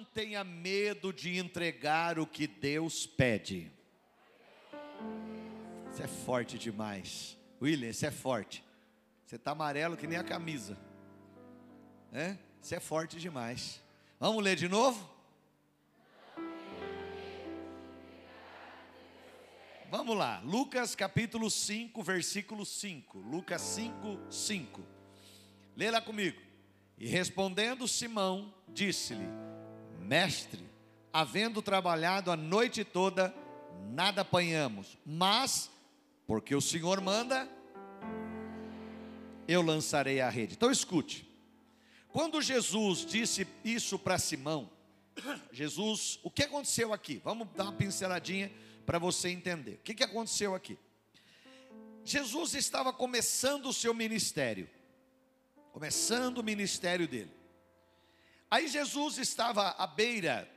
Não tenha medo de entregar o que Deus pede. Isso é forte demais. William, isso é forte. Você está amarelo que nem a camisa. É? Isso é forte demais. Vamos ler de novo? Vamos lá, Lucas capítulo 5, versículo 5. Lucas 5, 5. Lê lá comigo. E respondendo Simão, disse-lhe: Mestre, havendo trabalhado a noite toda, nada apanhamos, mas, porque o Senhor manda, eu lançarei a rede. Então escute. Quando Jesus disse isso para Simão, Jesus, o que aconteceu aqui? Vamos dar uma pinceladinha para você entender. O que, que aconteceu aqui? Jesus estava começando o seu ministério, começando o ministério dele. Aí Jesus estava à beira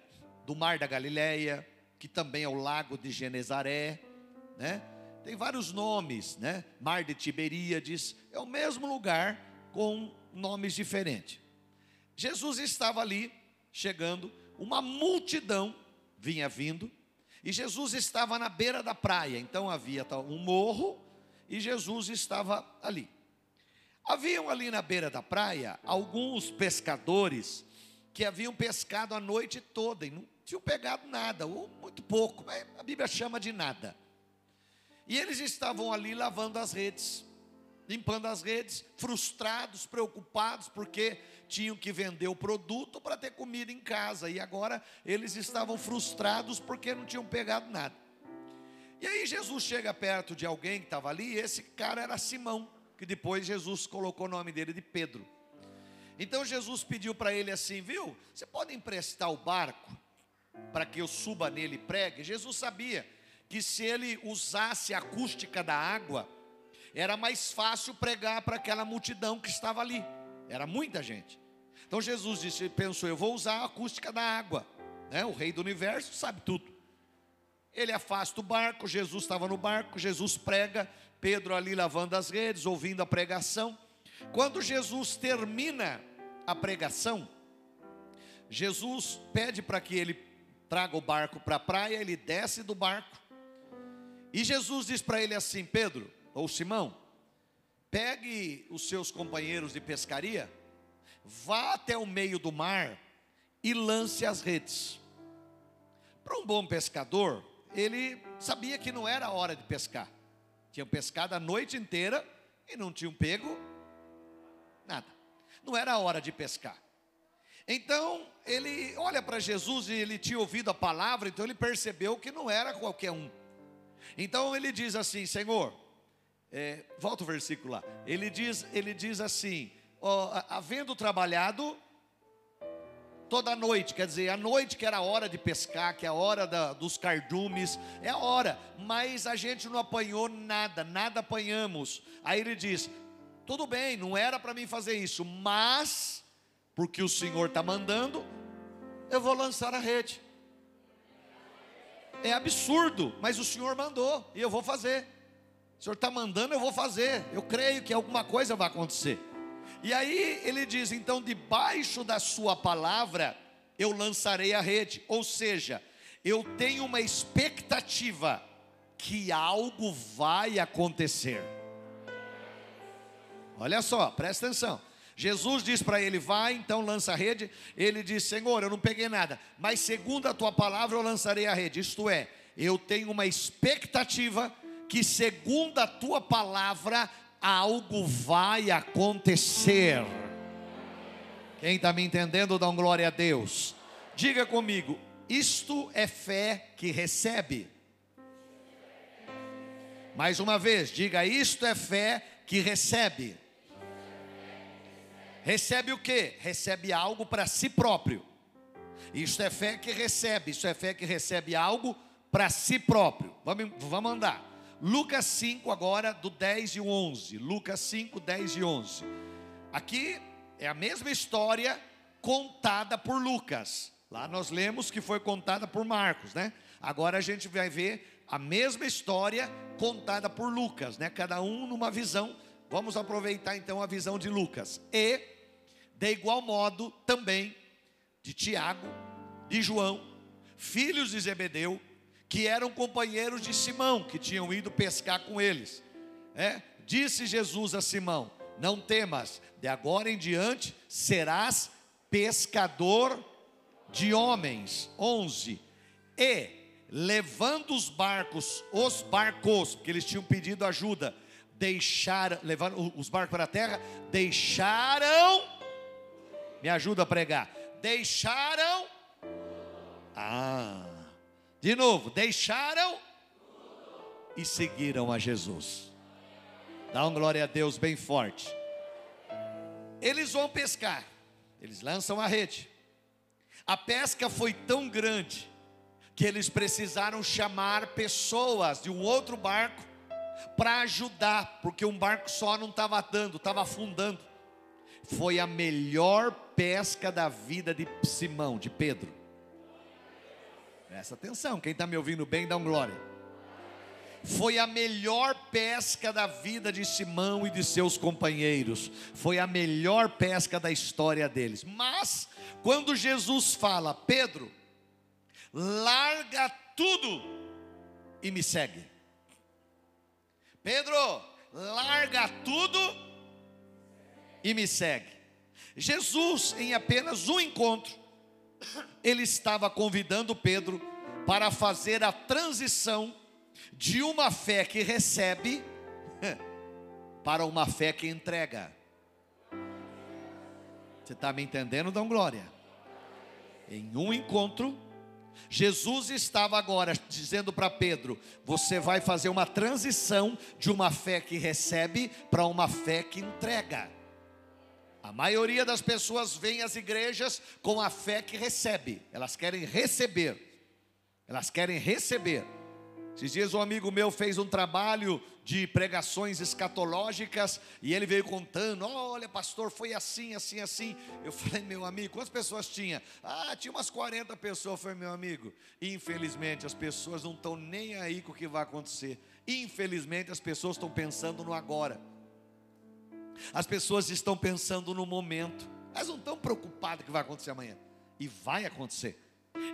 do mar da Galileia, que também é o lago de Genezaré, né? Tem vários nomes, né? Mar de Tiberíades, é o mesmo lugar com nomes diferentes. Jesus estava ali, chegando, uma multidão vinha vindo, e Jesus estava na beira da praia, então havia um morro, e Jesus estava ali. Haviam ali na beira da praia alguns pescadores que haviam pescado a noite toda e não tinham pegado nada, ou muito pouco, a Bíblia chama de nada. E eles estavam ali lavando as redes, limpando as redes, frustrados, preocupados, porque tinham que vender o produto para ter comida em casa, e agora eles estavam frustrados porque não tinham pegado nada. E aí Jesus chega perto de alguém que estava ali, e esse cara era Simão, que depois Jesus colocou o nome dele de Pedro. Então Jesus pediu para ele assim, viu? Você pode emprestar o barco para que eu suba nele e pregue? Jesus sabia que se ele usasse a acústica da água, era mais fácil pregar para aquela multidão que estava ali. Era muita gente. Então Jesus disse, pensou, eu vou usar a acústica da água. Né? O rei do universo sabe tudo. Ele afasta o barco, Jesus estava no barco, Jesus prega, Pedro ali lavando as redes, ouvindo a pregação. Quando Jesus termina a pregação, Jesus pede para que ele traga o barco para a praia, ele desce do barco. E Jesus diz para ele assim: Pedro, ou Simão, pegue os seus companheiros de pescaria, vá até o meio do mar e lance as redes. Para um bom pescador, ele sabia que não era hora de pescar. Tinham pescado a noite inteira e não tinham pego. Não era hora de pescar. Então, ele olha para Jesus e ele tinha ouvido a palavra, então ele percebeu que não era qualquer um. Então ele diz assim: Senhor, é, volta o versículo lá. Ele diz, ele diz assim: ó, havendo trabalhado toda a noite, quer dizer, a noite que era a hora de pescar, que é a hora da, dos cardumes, é a hora, mas a gente não apanhou nada, nada apanhamos. Aí ele diz: tudo bem, não era para mim fazer isso, mas, porque o Senhor está mandando, eu vou lançar a rede. É absurdo, mas o Senhor mandou e eu vou fazer. O Senhor está mandando, eu vou fazer. Eu creio que alguma coisa vai acontecer. E aí ele diz: então, debaixo da Sua palavra, eu lançarei a rede. Ou seja, eu tenho uma expectativa que algo vai acontecer. Olha só, presta atenção. Jesus diz para ele: Vai, então lança a rede. Ele diz: Senhor, eu não peguei nada, mas segundo a tua palavra eu lançarei a rede. Isto é, eu tenho uma expectativa que, segundo a tua palavra, algo vai acontecer. Quem está me entendendo, dá um glória a Deus. Diga comigo: isto é fé que recebe. Mais uma vez, diga: isto é fé que recebe. Recebe o que? Recebe algo para si próprio. Isto é fé que recebe, isso é fé que recebe algo para si próprio. Vamos, vamos andar. Lucas 5 agora, do 10 e 11. Lucas 5, 10 e 11. Aqui é a mesma história contada por Lucas. Lá nós lemos que foi contada por Marcos, né? Agora a gente vai ver a mesma história contada por Lucas, né? Cada um numa visão. Vamos aproveitar então a visão de Lucas. E de igual modo, também de Tiago, e João, filhos de Zebedeu, que eram companheiros de Simão, que tinham ido pescar com eles. É? Disse Jesus a Simão: Não temas, de agora em diante serás pescador de homens. 11. E levando os barcos, os barcos, porque eles tinham pedido ajuda, deixaram, levando os barcos para a terra, deixaram, me ajuda a pregar, deixaram, ah, de novo, deixaram e seguiram a Jesus. Dá uma glória a Deus bem forte. Eles vão pescar, eles lançam a rede. A pesca foi tão grande que eles precisaram chamar pessoas de um outro barco para ajudar, porque um barco só não estava dando, estava afundando. Foi a melhor pesca da vida de Simão, de Pedro. Presta atenção, quem está me ouvindo bem, dá um glória. Foi a melhor pesca da vida de Simão e de seus companheiros. Foi a melhor pesca da história deles. Mas, quando Jesus fala, Pedro, larga tudo e me segue. Pedro, larga tudo e me segue. Jesus, em apenas um encontro, ele estava convidando Pedro para fazer a transição de uma fé que recebe para uma fé que entrega. Você está me entendendo? Dão glória. Em um encontro, Jesus estava agora dizendo para Pedro: você vai fazer uma transição de uma fé que recebe para uma fé que entrega. A maioria das pessoas vem às igrejas com a fé que recebe, elas querem receber, elas querem receber. Esses dias um amigo meu fez um trabalho de pregações escatológicas e ele veio contando: olha, pastor, foi assim, assim, assim. Eu falei, meu amigo, quantas pessoas tinha? Ah, tinha umas 40 pessoas. Foi meu amigo. Infelizmente, as pessoas não estão nem aí com o que vai acontecer. Infelizmente, as pessoas estão pensando no agora. As pessoas estão pensando no momento. Elas não estão preocupadas com o que vai acontecer amanhã. E vai acontecer.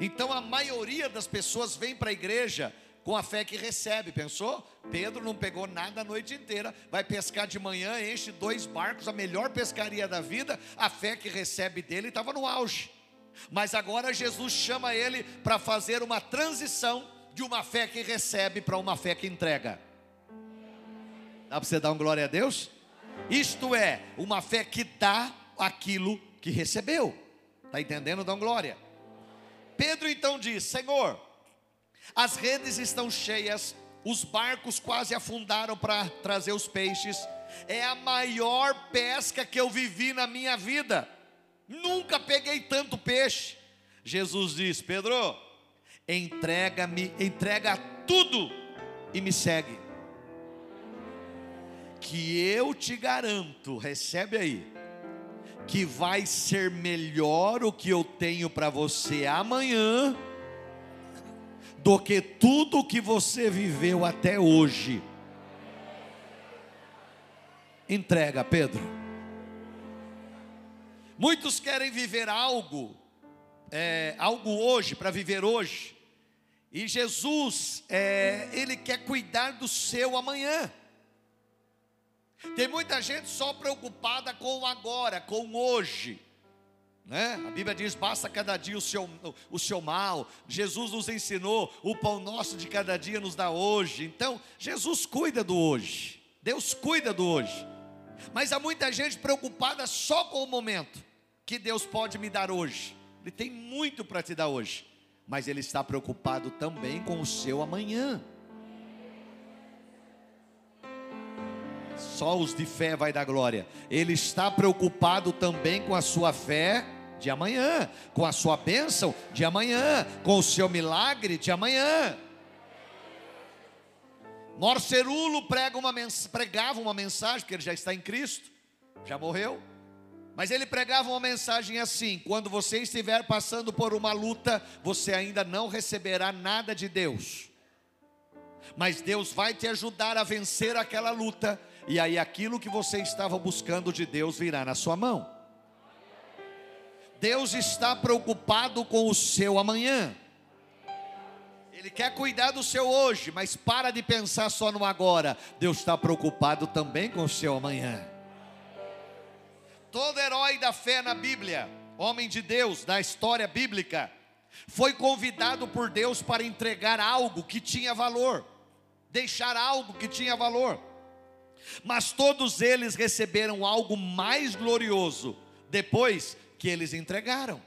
Então a maioria das pessoas vem para a igreja com a fé que recebe, pensou? Pedro não pegou nada a noite inteira, vai pescar de manhã, enche dois barcos, a melhor pescaria da vida, a fé que recebe dele estava no auge. Mas agora Jesus chama ele para fazer uma transição de uma fé que recebe para uma fé que entrega. Dá para você dar um glória a Deus? Isto é, uma fé que dá aquilo que recebeu. Está entendendo? Um glória. Pedro então diz: Senhor, as redes estão cheias, os barcos quase afundaram para trazer os peixes. É a maior pesca que eu vivi na minha vida. Nunca peguei tanto peixe. Jesus diz: Pedro, entrega-me, entrega tudo e me segue. Que eu te garanto, recebe aí, que vai ser melhor o que eu tenho para você amanhã do que tudo que você viveu até hoje. Entrega, Pedro. Muitos querem viver algo, é, algo hoje, para viver hoje. E Jesus, é, Ele quer cuidar do seu amanhã. Tem muita gente só preocupada com o agora, com o hoje. Né? A Bíblia diz: basta cada dia o seu, o seu mal. Jesus nos ensinou: o pão nosso de cada dia nos dá hoje. Então, Jesus cuida do hoje. Deus cuida do hoje. Mas há muita gente preocupada só com o momento que Deus pode me dar hoje. Ele tem muito para te dar hoje, mas Ele está preocupado também com o seu amanhã. Só os de fé vai dar glória. Ele está preocupado também com a sua fé de amanhã, com a sua bênção de amanhã, com o seu milagre de amanhã. Morcerulo prega uma pregava uma mensagem, porque ele já está em Cristo, já morreu. Mas ele pregava uma mensagem assim: quando você estiver passando por uma luta, você ainda não receberá nada de Deus. Mas Deus vai te ajudar a vencer aquela luta, e aí aquilo que você estava buscando de Deus virá na sua mão. Deus está preocupado com o seu amanhã. Ele quer cuidar do seu hoje, mas para de pensar só no agora. Deus está preocupado também com o seu amanhã. Todo herói da fé na Bíblia, homem de Deus, da história bíblica, foi convidado por Deus para entregar algo que tinha valor, deixar algo que tinha valor. Mas todos eles receberam algo mais glorioso depois que eles entregaram.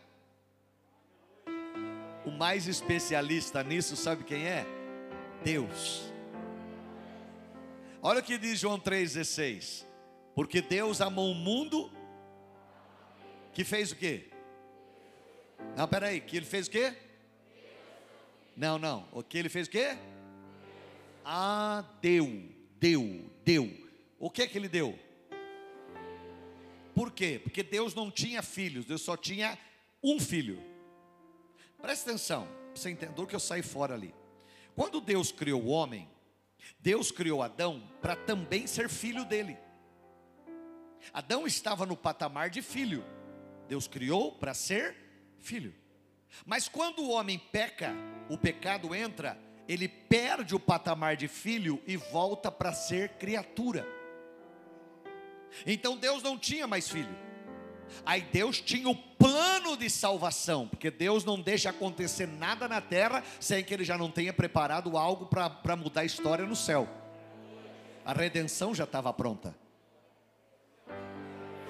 O mais especialista nisso, sabe quem é? Deus. Olha o que diz João 3,16. Porque Deus amou o mundo, que fez o quê? Não, peraí, que ele fez o quê? Não, não. O que ele fez o quê? Ah, deu, deu. O que é que ele deu? Por quê? Porque Deus não tinha filhos, Deus só tinha um filho. Presta atenção, você entendeu que eu saí fora ali. Quando Deus criou o homem, Deus criou Adão para também ser filho dele. Adão estava no patamar de filho. Deus criou para ser filho. Mas quando o homem peca, o pecado entra, ele perde o patamar de filho e volta para ser criatura. Então Deus não tinha mais filho. Aí Deus tinha o plano de salvação, porque Deus não deixa acontecer nada na terra sem que Ele já não tenha preparado algo para mudar a história no céu. A redenção já estava pronta.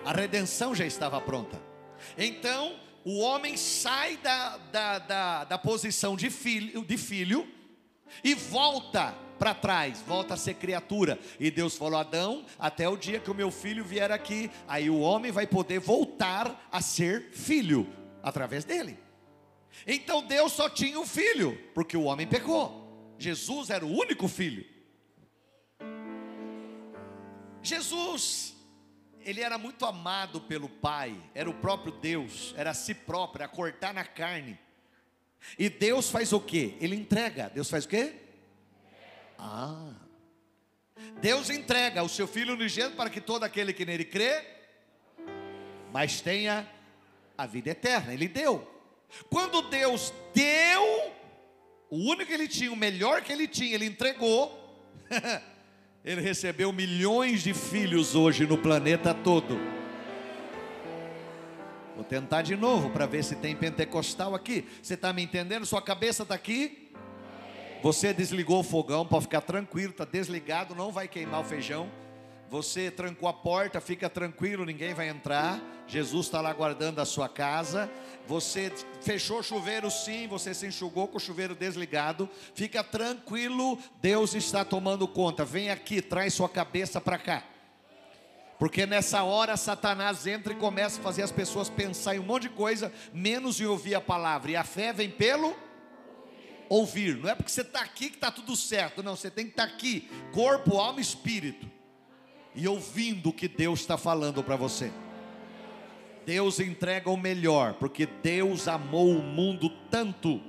A redenção já estava pronta. Então, o homem sai da, da, da, da posição de filho, de filho e volta para trás, volta a ser criatura. E Deus falou: Adão, até o dia que o meu filho vier aqui, aí o homem vai poder voltar a ser filho através dele. Então Deus só tinha um filho, porque o homem pecou. Jesus era o único filho. Jesus, ele era muito amado pelo Pai, era o próprio Deus, era a si próprio, a cortar na carne. E Deus faz o que? Ele entrega. Deus faz o quê? Ah. Deus entrega o seu Filho unigênito para que todo aquele que nele crê, mas tenha a vida eterna. Ele deu. Quando Deus deu, o único que ele tinha, o melhor que ele tinha, ele entregou. ele recebeu milhões de filhos hoje no planeta todo. Vou tentar de novo para ver se tem pentecostal aqui. Você está me entendendo? Sua cabeça está aqui? Você desligou o fogão, pode ficar tranquilo, está desligado, não vai queimar o feijão. Você trancou a porta, fica tranquilo, ninguém vai entrar. Jesus está lá guardando a sua casa. Você fechou o chuveiro, sim, você se enxugou com o chuveiro desligado. Fica tranquilo, Deus está tomando conta. Vem aqui, traz sua cabeça para cá. Porque nessa hora Satanás entra e começa a fazer as pessoas pensar em um monte de coisa, menos em ouvir a palavra. E a fé vem pelo ouvir. Não é porque você está aqui que está tudo certo. Não, você tem que estar tá aqui, corpo, alma e espírito. E ouvindo o que Deus está falando para você. Deus entrega o melhor, porque Deus amou o mundo tanto.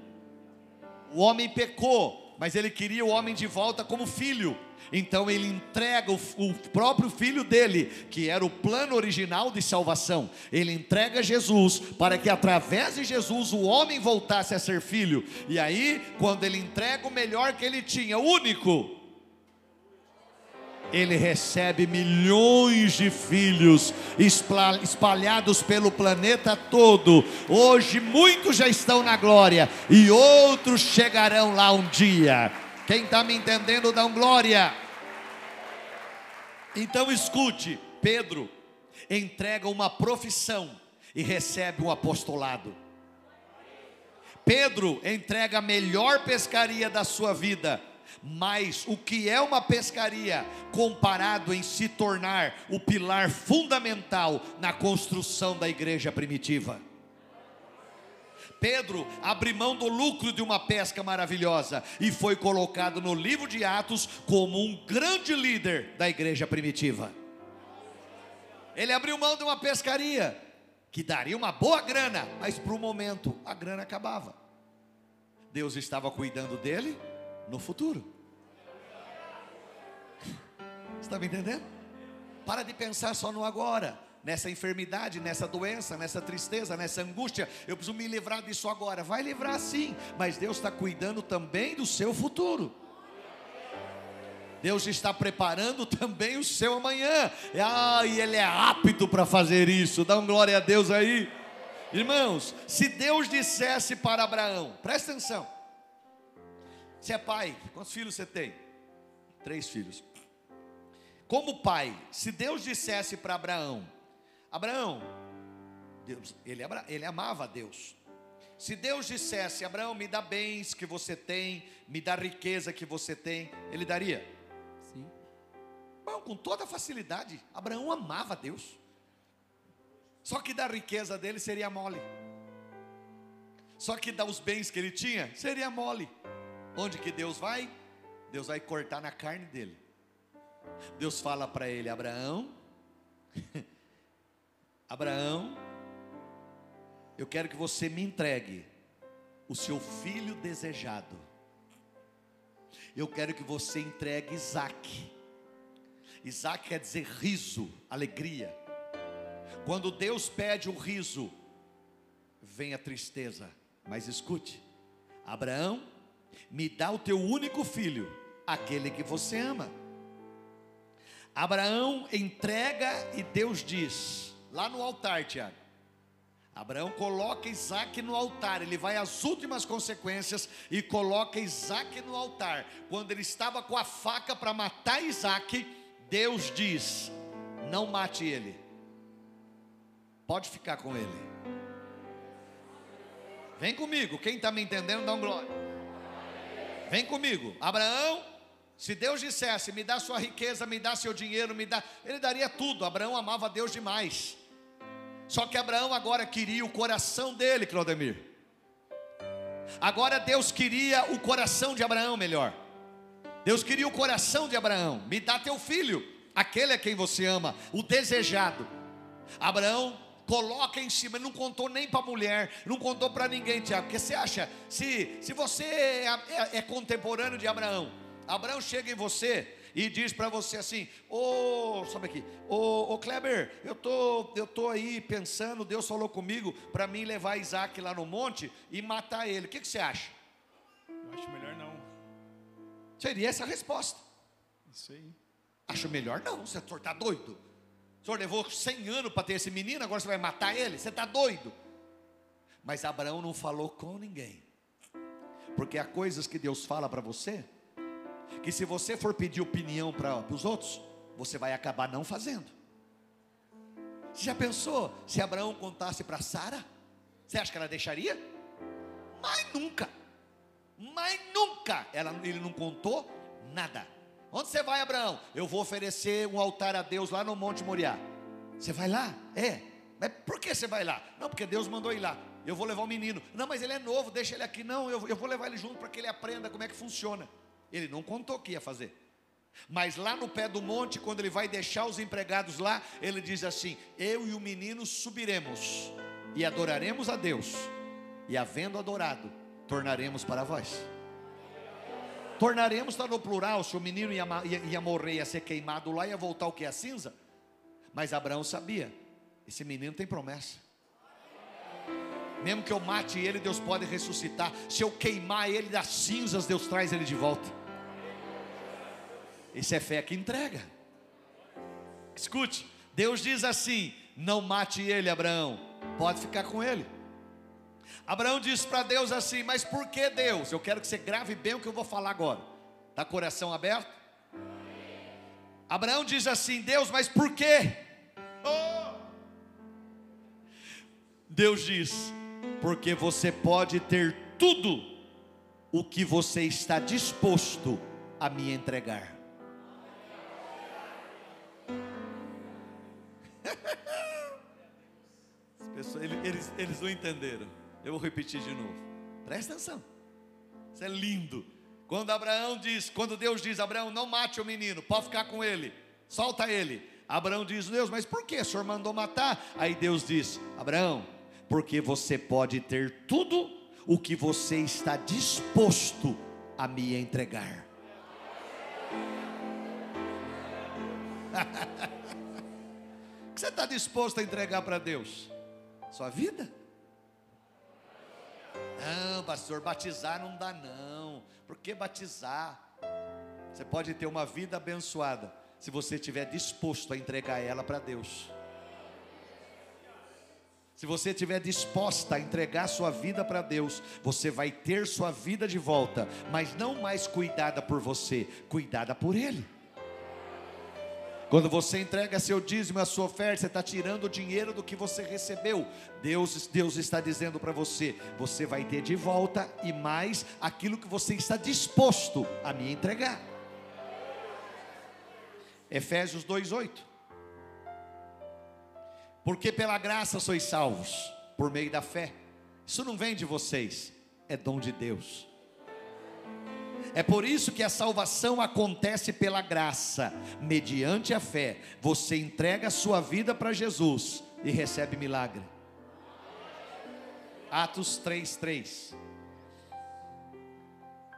O homem pecou, mas ele queria o homem de volta como filho. Então ele entrega o, o, próprio filho dele, que era o plano original de salvação. Ele entrega Jesus para que através de Jesus o homem voltasse a ser filho. E aí, quando ele entrega o melhor que ele tinha, único, ele recebe milhões de filhos espalhados pelo planeta todo. Hoje muitos já estão na glória e outros chegarão lá um dia. Quem está me entendendo, dá um glória. Então escute: Pedro entrega uma profissão e recebe um apostolado. Pedro entrega a melhor pescaria da sua vida, mas o que é uma pescaria comparado em se tornar o pilar fundamental na construção da igreja primitiva? Pedro abriu mão do lucro de uma pesca maravilhosa e foi colocado no livro de Atos como um grande líder da igreja primitiva. Ele abriu mão de uma pescaria que daria uma boa grana, mas para o momento a grana acabava. Deus estava cuidando dele no futuro. Você está me entendendo? Para de pensar só no agora. Nessa enfermidade, nessa doença, nessa tristeza, nessa angústia. Eu preciso me livrar disso agora. Vai livrar sim, mas Deus está cuidando também do seu futuro. Deus está preparando também o seu amanhã. Ah, e Ele é apto para fazer isso. Dá um glória a Deus aí. Irmãos, se Deus dissesse para Abraão, presta atenção. Você é pai, quantos filhos você tem? Três filhos. Como pai, se Deus dissesse para Abraão, Abraão, Deus, ele, ele amava Deus. Se Deus dissesse, Abraão, me dá bens que você tem, me dá riqueza que você tem, ele daria? Sim. Bom, com toda facilidade, Abraão amava Deus. Só que da riqueza dele seria mole. Só que dar os bens que ele tinha seria mole. Onde que Deus vai? Deus vai cortar na carne dele. Deus fala para ele: Abraão, Abraão, eu quero que você me entregue o seu filho desejado. Eu quero que você entregue Isaac. Isaac quer dizer riso, alegria. Quando Deus pede o riso, vem a tristeza. Mas escute, Abraão, me dá o teu único filho, aquele que você ama. Abraão entrega e Deus diz, lá no altar, Tiago. Abraão coloca Isaac no altar, ele vai às últimas consequências e coloca Isaac no altar. Quando ele estava com a faca para matar Isaac, Deus diz: Não mate ele, pode ficar com ele. Vem comigo, quem está me entendendo, dá um glória. Vem comigo, Abraão se Deus dissesse, me dá sua riqueza, me dá seu dinheiro, me dá, ele daria tudo. Abraão amava Deus demais. Só que Abraão agora queria o coração dele, Claudemir. Agora Deus queria o coração de Abraão melhor. Deus queria o coração de Abraão. Me dá teu filho, aquele a quem você ama, o desejado. Abraão coloca em cima, não contou nem para a mulher, não contou para ninguém, Tiago. Porque você acha, se, se você é, é, é contemporâneo de Abraão, Abraão chega em você e diz para você assim: Ô, oh, sabe aqui, ô, oh, oh, Kleber, eu tô, eu tô aí pensando, Deus falou comigo para mim levar Isaac lá no monte e matar ele. O que, que você acha? Eu acho melhor não. Seria essa a resposta. Isso aí. Acho melhor não, você está doido. O senhor levou 100 anos para ter esse menino, agora você vai matar ele? Você está doido. Mas Abraão não falou com ninguém. Porque há coisas que Deus fala para você que se você for pedir opinião para os outros, você vai acabar não fazendo. Você já pensou se Abraão contasse para Sara? Você acha que ela deixaria? Mas nunca. Mas nunca. Ela, ele não contou nada. Onde você vai, Abraão? Eu vou oferecer um altar a Deus lá no Monte Moriá. Você vai lá? É. Mas por que você vai lá? Não, porque Deus mandou ir lá. Eu vou levar o menino. Não, mas ele é novo, deixa ele aqui. Não, eu, eu vou levar ele junto para que ele aprenda como é que funciona. Ele não contou o que ia fazer. Mas lá no pé do monte, quando ele vai deixar os empregados lá, ele diz assim: Eu e o menino subiremos e adoraremos a Deus, e havendo adorado, tornaremos para vós. Tornaremos está no plural, se o menino ia, ia, ia morrer, ia ser queimado lá, ia voltar o que? A cinza. Mas Abraão sabia: esse menino tem promessa. Mesmo que eu mate ele, Deus pode ressuscitar. Se eu queimar ele das cinzas, Deus traz ele de volta. Isso é fé que entrega. Escute, Deus diz assim: não mate ele, Abraão, pode ficar com ele. Abraão diz para Deus assim: Mas por que Deus? Eu quero que você grave bem o que eu vou falar agora. Está coração aberto? Abraão diz assim: Deus, mas por quê? Oh! Deus diz: Porque você pode ter tudo o que você está disposto a me entregar. Pessoas, eles, eles não entenderam. Eu vou repetir de novo. Presta atenção. Isso é lindo. Quando Abraão diz, quando Deus diz, Abraão, não mate o menino, pode ficar com ele, solta ele. Abraão diz, Deus, mas por que o senhor mandou matar? Aí Deus diz, Abraão, porque você pode ter tudo o que você está disposto a me entregar. você está disposto a entregar para Deus? Sua vida? Não, pastor, batizar não dá não. Por que batizar? Você pode ter uma vida abençoada se você estiver disposto a entregar ela para Deus. Se você estiver disposta a entregar sua vida para Deus, você vai ter sua vida de volta, mas não mais cuidada por você, cuidada por Ele. Quando você entrega seu dízimo, a sua oferta, você está tirando o dinheiro do que você recebeu. Deus, Deus está dizendo para você: você vai ter de volta e mais aquilo que você está disposto a me entregar. Efésios 2:8. Porque pela graça sois salvos, por meio da fé. Isso não vem de vocês, é dom de Deus. É por isso que a salvação acontece pela graça, mediante a fé. Você entrega a sua vida para Jesus e recebe milagre. Atos 3:3.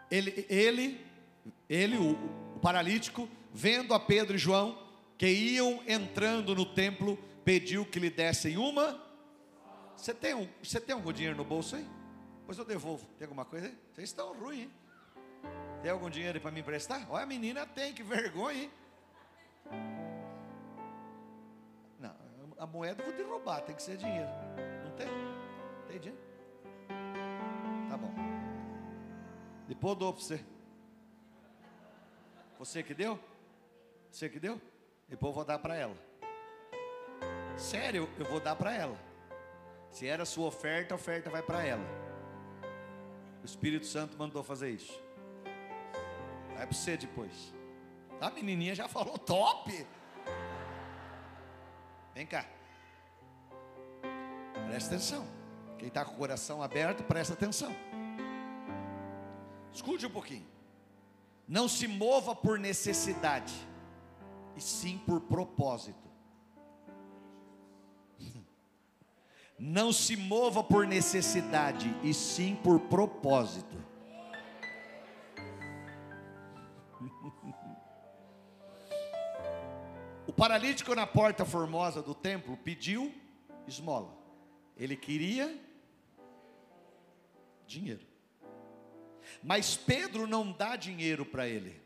Ele ele ele o, o paralítico, vendo a Pedro e João que iam entrando no templo, pediu que lhe dessem uma. Você tem um, você tem algum dinheiro no bolso aí? Pois eu devolvo. Tem alguma coisa aí? Vocês estão ruins, hein? Tem algum dinheiro para me emprestar? Olha, a menina tem, que vergonha, hein? Não, a moeda eu vou te roubar, tem que ser dinheiro. Não tem? Tem dinheiro? Tá bom. Depois eu dou para você. Você que deu? Você que deu? Depois eu vou dar para ela. Sério, eu vou dar para ela. Se era sua oferta, a oferta vai para ela. O Espírito Santo mandou fazer isso. Vai para você depois. A menininha já falou top. Vem cá. Presta atenção. Quem está com o coração aberto, presta atenção. Escute um pouquinho. Não se mova por necessidade, e sim por propósito. Não se mova por necessidade, e sim por propósito. O paralítico na porta formosa do templo pediu esmola. Ele queria dinheiro. Mas Pedro não dá dinheiro para ele.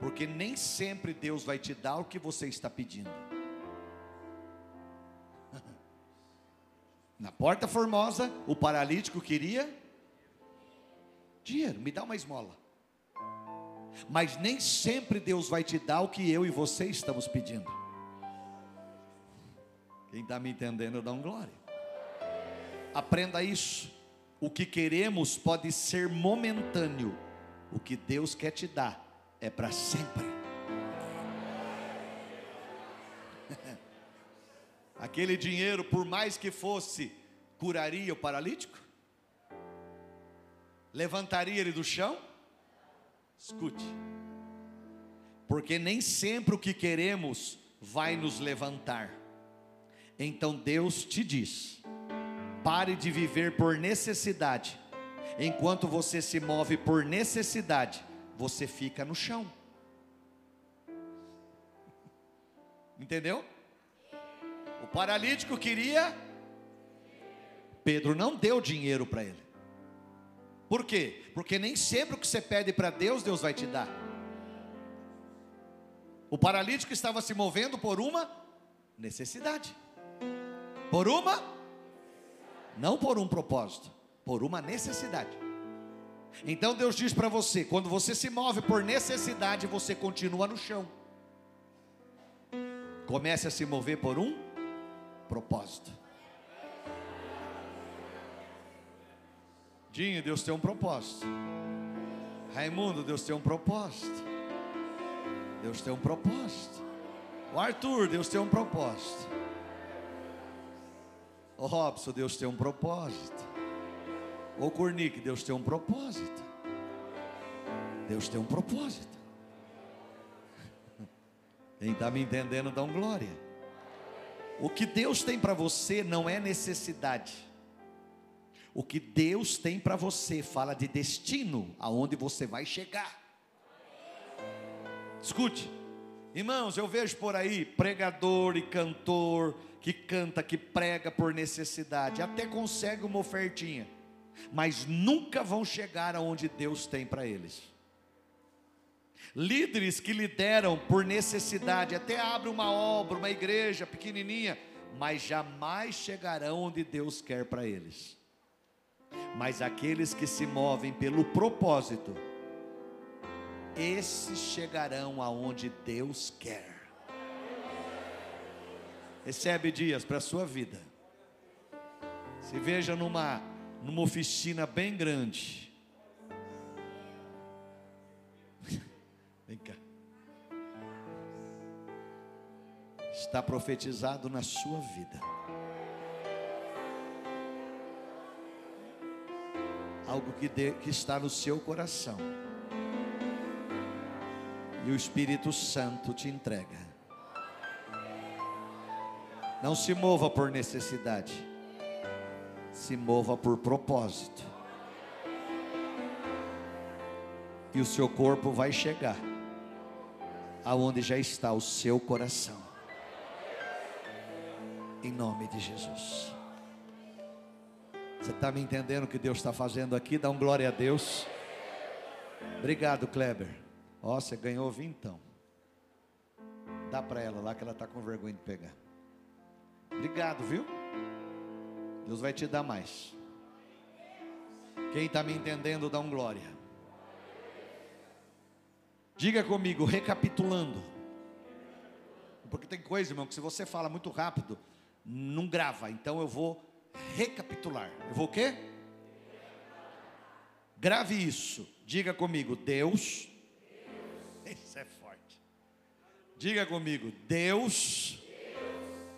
Porque nem sempre Deus vai te dar o que você está pedindo. Na porta formosa, o paralítico queria dinheiro, me dá uma esmola. Mas nem sempre Deus vai te dar o que eu e você estamos pedindo. Quem está me entendendo, dá um glória. Aprenda isso. O que queremos pode ser momentâneo, o que Deus quer te dar é para sempre. Aquele dinheiro, por mais que fosse, curaria o paralítico? Levantaria ele do chão? Escute, porque nem sempre o que queremos vai nos levantar. Então Deus te diz: pare de viver por necessidade. Enquanto você se move por necessidade, você fica no chão. Entendeu? O paralítico queria, Pedro não deu dinheiro para ele. Por quê? Porque nem sempre o que você pede para Deus, Deus vai te dar. O paralítico estava se movendo por uma necessidade. Por uma não por um propósito, por uma necessidade. Então Deus diz para você: quando você se move por necessidade, você continua no chão. Comece a se mover por um propósito. Dinho, Deus tem um propósito. Raimundo, Deus tem um propósito. Deus tem um propósito. O Arthur, Deus tem um propósito. O Robson, Deus tem um propósito. O Cornic, Deus tem um propósito. Deus tem um propósito. Quem está me entendendo, dá um glória. O que Deus tem para você não é necessidade. O que Deus tem para você fala de destino, aonde você vai chegar. Escute, Irmãos, eu vejo por aí pregador e cantor que canta, que prega por necessidade, até consegue uma ofertinha, mas nunca vão chegar aonde Deus tem para eles. Líderes que lideram por necessidade, até abrem uma obra, uma igreja pequenininha, mas jamais chegarão onde Deus quer para eles. Mas aqueles que se movem pelo propósito, esses chegarão aonde Deus quer. Recebe dias para a sua vida. Se veja numa, numa oficina bem grande. Vem cá. Está profetizado na sua vida. Algo que, de, que está no seu coração e o Espírito Santo te entrega. Não se mova por necessidade, se mova por propósito. E o seu corpo vai chegar aonde já está o seu coração. Em nome de Jesus. Você está me entendendo o que Deus está fazendo aqui? Dá um glória a Deus. Obrigado, Kleber. Ó, você ganhou vintão. Dá para ela lá que ela está com vergonha de pegar. Obrigado, viu? Deus vai te dar mais. Quem está me entendendo, dá um glória. Diga comigo, recapitulando. Porque tem coisa, irmão, que se você fala muito rápido, não grava. Então eu vou recapitular. Eu vou o quê? Grave isso. Diga comigo, Deus isso é forte. Diga comigo: Deus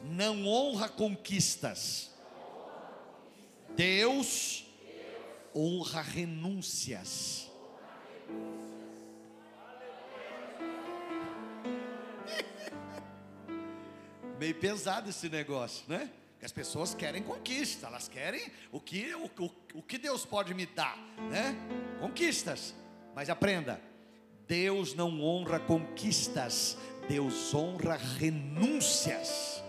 não honra conquistas. Deus honra renúncias. Meio pesado esse negócio, né? As pessoas querem conquista, elas querem o que, o, o, o que Deus pode me dar, né? Conquistas. Mas aprenda, Deus não honra conquistas, Deus honra renúncias.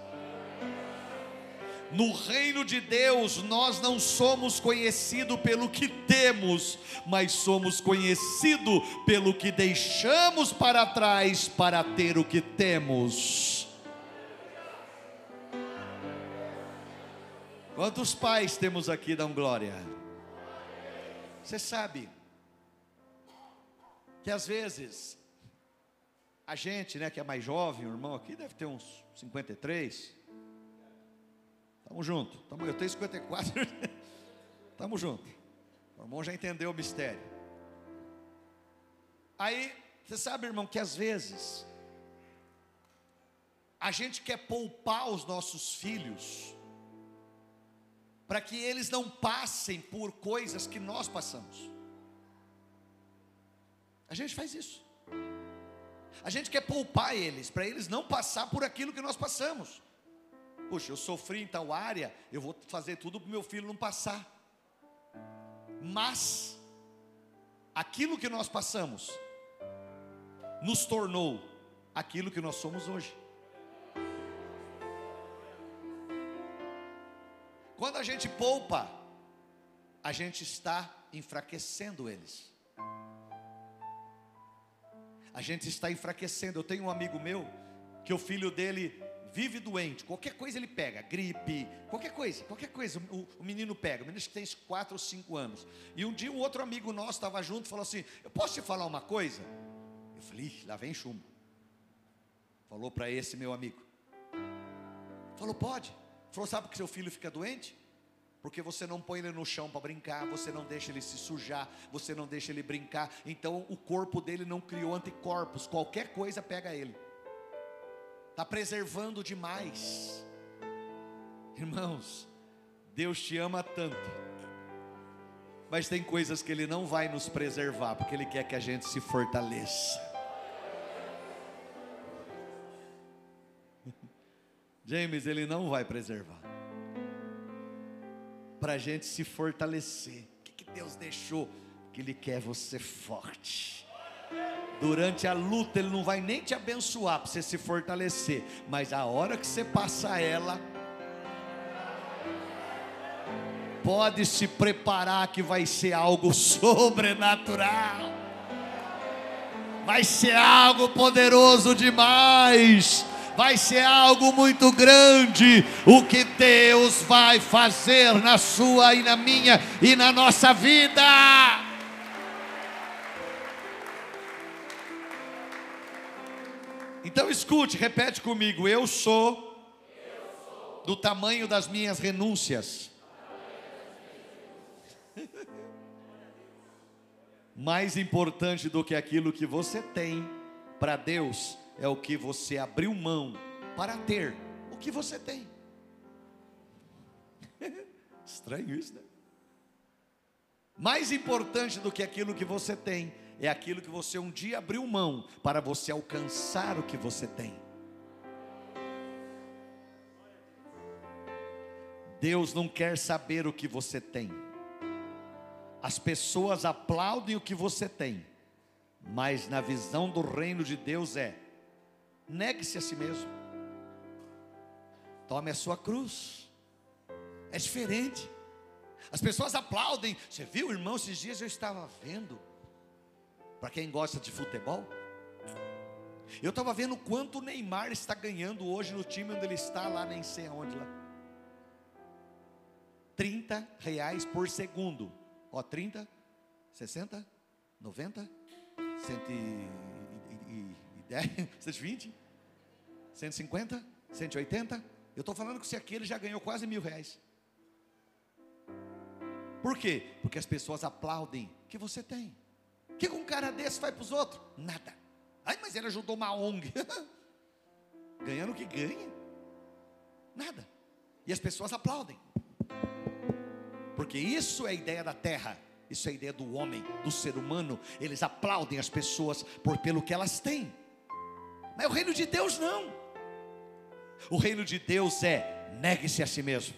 No reino de Deus, nós não somos conhecidos pelo que temos, mas somos conhecidos pelo que deixamos para trás para ter o que temos. Quantos pais temos aqui, dão glória? Você sabe, que às vezes a gente, né, que é mais jovem, o irmão aqui deve ter uns 53. Tamo junto. Tamo, eu tenho 54. Tamo junto. O irmão já entendeu o mistério. Aí, você sabe, irmão, que às vezes a gente quer poupar os nossos filhos para que eles não passem por coisas que nós passamos. A gente faz isso. A gente quer poupar eles, para eles não passar por aquilo que nós passamos. Puxa, eu sofri em tal área, eu vou fazer tudo para o meu filho não passar. Mas, aquilo que nós passamos, nos tornou aquilo que nós somos hoje. Quando a gente poupa, a gente está enfraquecendo eles a gente está enfraquecendo. Eu tenho um amigo meu que o filho dele vive doente, qualquer coisa ele pega, gripe, qualquer coisa, qualquer coisa, o, o menino pega, o menino que tem 4 ou 5 anos. E um dia um outro amigo nosso estava junto e falou assim: Eu posso te falar uma coisa? Eu falei: lá vem chumbo. Falou para esse meu amigo. Falou: Pode. Falou: Sabe que seu filho fica doente? porque você não põe ele no chão para brincar, você não deixa ele se sujar, você não deixa ele brincar, então o corpo dele não criou anticorpos, qualquer coisa pega ele, está preservando demais, irmãos, Deus te ama tanto, mas tem coisas que Ele não vai nos preservar, porque Ele quer que a gente se fortaleça. James, Ele não vai preservar para a gente se fortalecer. O que, que Deus deixou? Que Ele quer você forte. Durante a luta, Ele não vai nem te abençoar para você se fortalecer, mas a hora que você passar ela, pode se preparar que vai ser algo sobrenatural, vai ser algo poderoso demais vai ser algo muito grande o que Deus vai fazer na sua e na minha e na nossa vida. Então escute, repete comigo: eu sou, do tamanho das minhas renúncias. Mais importante do que aquilo que você tem para Deus é o que você abriu mão para ter o que você tem. Estranho isso, né? Mais importante do que aquilo que você tem é aquilo que você um dia abriu mão para você alcançar o que você tem. Deus não quer saber o que você tem. As pessoas aplaudem o que você tem, mas na visão do reino de Deus é Negue-se a si mesmo. Tome a sua cruz. É diferente. As pessoas aplaudem. Você viu, irmão? Esses dias eu estava vendo. Para quem gosta de futebol, eu estava vendo quanto o Neymar está ganhando hoje no time onde ele está, lá nem sei aonde lá. 30 reais por segundo. Ó, 30, 60, 90, 100 110, 120, 150, 180. Eu estou falando que se aquele já ganhou quase mil reais. Por quê? Porque as pessoas aplaudem que você tem. O que um cara desse faz para os outros? Nada. Ai, mas ele ajudou uma ONG. Ganhando o que ganha? Nada. E as pessoas aplaudem. Porque isso é a ideia da terra. Isso é a ideia do homem, do ser humano. Eles aplaudem as pessoas por pelo que elas têm. Mas o reino de Deus não. O reino de Deus é negue-se a si mesmo.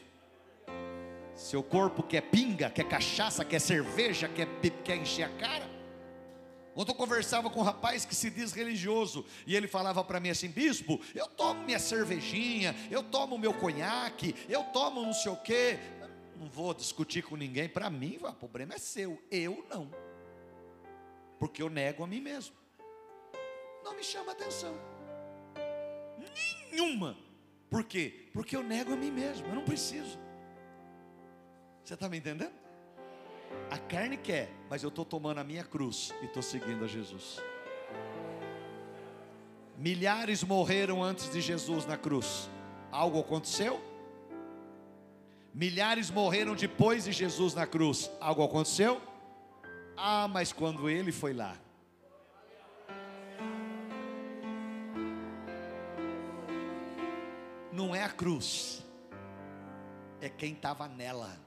Seu corpo quer pinga, quer cachaça, quer cerveja, quer, quer encher a cara. Ontem eu conversava com um rapaz que se diz religioso e ele falava para mim assim: Bispo, eu tomo minha cervejinha, eu tomo meu conhaque, eu tomo não sei o quê. Não vou discutir com ninguém. Para mim, o problema é seu, eu não, porque eu nego a mim mesmo não me chama atenção. Nenhuma. Por quê? Porque eu nego a mim mesmo, eu não preciso. Você está me entendendo? A carne quer, mas eu estou tomando a minha cruz e estou seguindo a Jesus. Milhares morreram antes de Jesus na cruz. Algo aconteceu? Milhares morreram depois de Jesus na cruz. Algo aconteceu? Ah, mas quando ele foi lá, não é a cruz, é quem estava nela.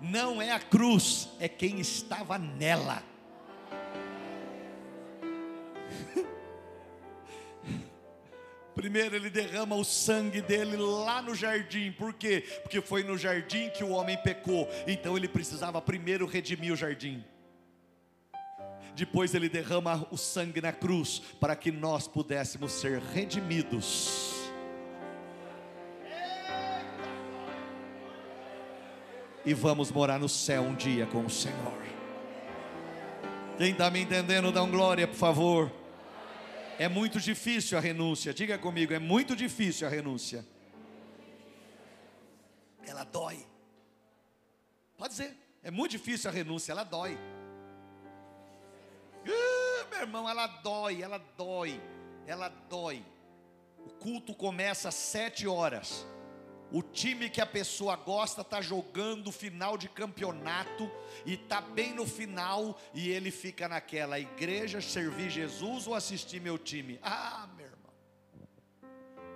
Não é a cruz, é quem estava nela. Primeiro ele derrama o sangue dele lá no jardim, por quê? Porque foi no jardim que o homem pecou, então ele precisava primeiro redimir o jardim depois ele derrama o sangue na cruz para que nós pudéssemos ser redimidos. E vamos morar no céu um dia com o Senhor. Quem está me entendendo, dá um glória, por favor. É muito difícil a renúncia, diga comigo, é muito difícil a renúncia. Ela dói. Pode dizer, é muito difícil a renúncia, ela dói. Uh, meu irmão, ela dói, ela dói, ela dói. O culto começa às sete horas. O time que a pessoa gosta está jogando final de campeonato e está bem no final e ele fica naquela igreja servir Jesus ou assistir meu time. Ah, meu irmão.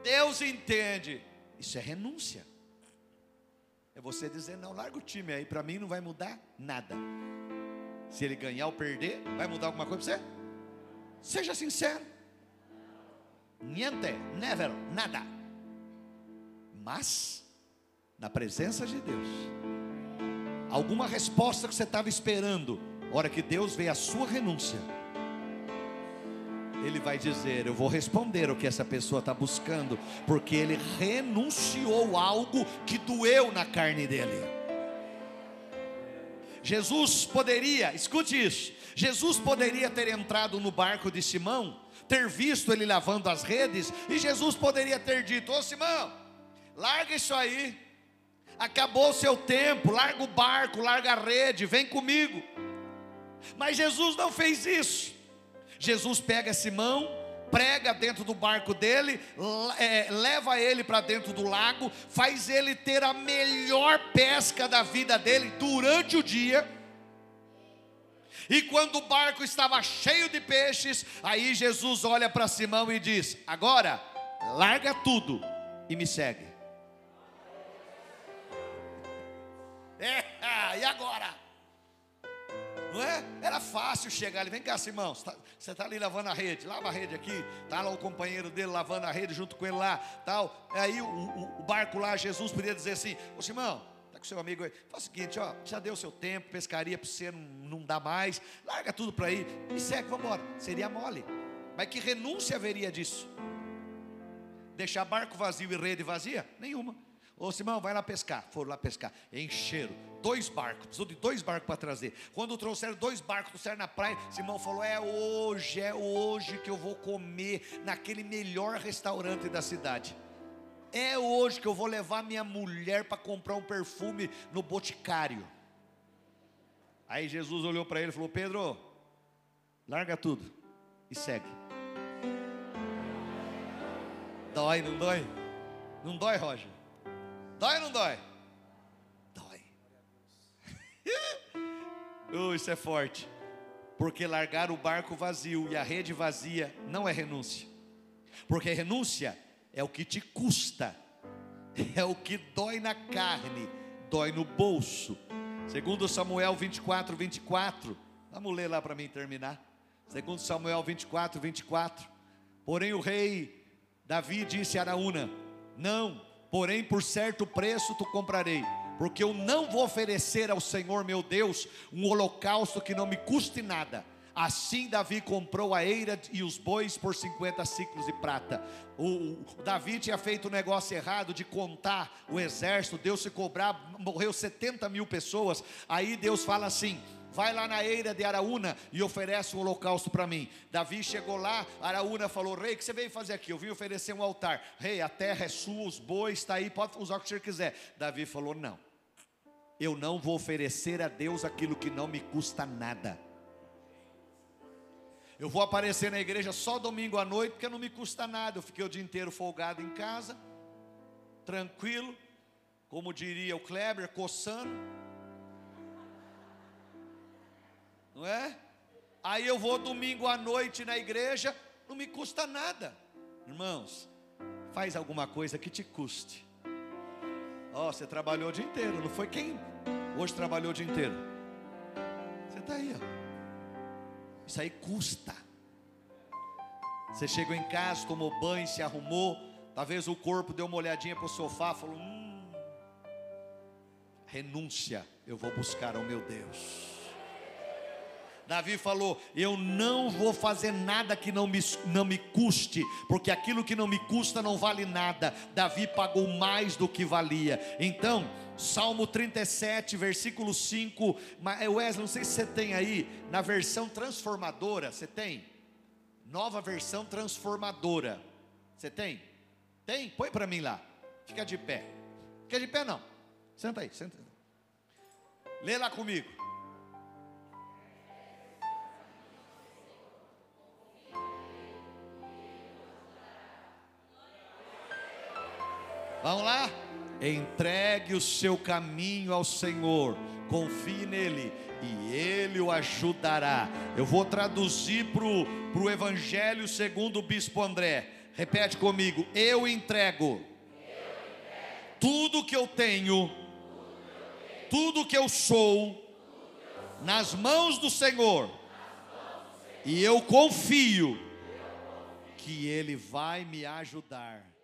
Deus entende. Isso é renúncia. É você dizer não, larga o time aí, para mim não vai mudar nada. Se ele ganhar ou perder, vai mudar alguma coisa para você? Seja sincero. Niente, never, nada. Mas, na presença de Deus, alguma resposta que você estava esperando, hora que Deus vê a sua renúncia, Ele vai dizer: Eu vou responder o que essa pessoa está buscando, porque ele renunciou algo que doeu na carne dele. Jesus poderia, escute isso, Jesus poderia ter entrado no barco de Simão, ter visto ele lavando as redes, e Jesus poderia ter dito: Ô Simão, larga isso aí, acabou o seu tempo, larga o barco, larga a rede, vem comigo. Mas Jesus não fez isso. Jesus pega Simão, prega dentro do barco dele, é, leva ele para dentro do lago, faz ele ter a melhor pesca da vida dele durante o dia. E quando o barco estava cheio de peixes, aí Jesus olha para Simão e diz: Agora, larga tudo e me segue. É, e agora? Não é? Era fácil chegar ali. Vem cá, Simão. Você está tá ali lavando a rede. Lava a rede aqui. Está lá o companheiro dele lavando a rede junto com ele lá. Tal. Aí o, o, o barco lá, Jesus podia dizer assim: Ô Simão, está com seu amigo aí. Faz o seguinte, ó, já deu seu tempo, pescaria para você não, não dá mais. Larga tudo para aí. E segue, vamos embora. Seria mole. Mas que renúncia haveria disso? Deixar barco vazio e rede vazia? Nenhuma. Ô Simão, vai lá pescar. Foram lá pescar. Encheram. Dois barcos. Precisou de dois barcos para trazer. Quando trouxeram dois barcos, trouxeram na praia. Simão falou: É hoje, é hoje que eu vou comer naquele melhor restaurante da cidade. É hoje que eu vou levar minha mulher para comprar um perfume no boticário. Aí Jesus olhou para ele e falou: Pedro, larga tudo e segue. Dói, não dói? Não dói, Roger? Dói ou não dói? Dói. oh, isso é forte. Porque largar o barco vazio e a rede vazia não é renúncia. Porque renúncia é o que te custa, é o que dói na carne, dói no bolso. Segundo Samuel 24, 24. Vamos ler lá para mim terminar. Segundo Samuel 24, 24. Porém o rei Davi disse a Araúna: Não, porém por certo preço tu comprarei, porque eu não vou oferecer ao Senhor meu Deus um holocausto que não me custe nada. Assim Davi comprou a eira e os bois por 50 ciclos de prata. O, o, Davi tinha feito um negócio errado de contar o exército, Deus se cobrar, morreu 70 mil pessoas. Aí Deus fala assim: vai lá na eira de Araúna e oferece um holocausto para mim. Davi chegou lá, Araúna falou: Rei, o que você veio fazer aqui? Eu vim oferecer um altar. Rei, a terra é sua, os bois está aí, pode usar o que você quiser. Davi falou: Não, eu não vou oferecer a Deus aquilo que não me custa nada. Eu vou aparecer na igreja só domingo à noite, porque não me custa nada. Eu fiquei o dia inteiro folgado em casa, tranquilo, como diria o Kleber, coçando não é? Aí eu vou domingo à noite na igreja, não me custa nada. Irmãos, faz alguma coisa que te custe. Ó, oh, você trabalhou o dia inteiro, não foi quem hoje trabalhou o dia inteiro? Você está aí, ó. Isso aí custa. Você chegou em casa, tomou banho, se arrumou, talvez o corpo deu uma olhadinha para o sofá, falou: hum, renúncia, eu vou buscar ao meu Deus. Davi falou: Eu não vou fazer nada que não me, não me custe, porque aquilo que não me custa não vale nada. Davi pagou mais do que valia. Então, Salmo 37, versículo 5. É, Wesley, não sei se você tem aí, na versão transformadora, você tem? Nova versão transformadora. Você tem? Tem? Põe para mim lá. Fica de pé. Fica de pé não. Senta aí, senta. Lê lá comigo. Vamos lá? Entregue o seu caminho ao Senhor, confie nele e ele o ajudará. Eu vou traduzir para o Evangelho segundo o Bispo André. Repete comigo: Eu entrego, tudo que eu tenho, tudo que eu sou, nas mãos do Senhor, e eu confio que Ele vai me ajudar.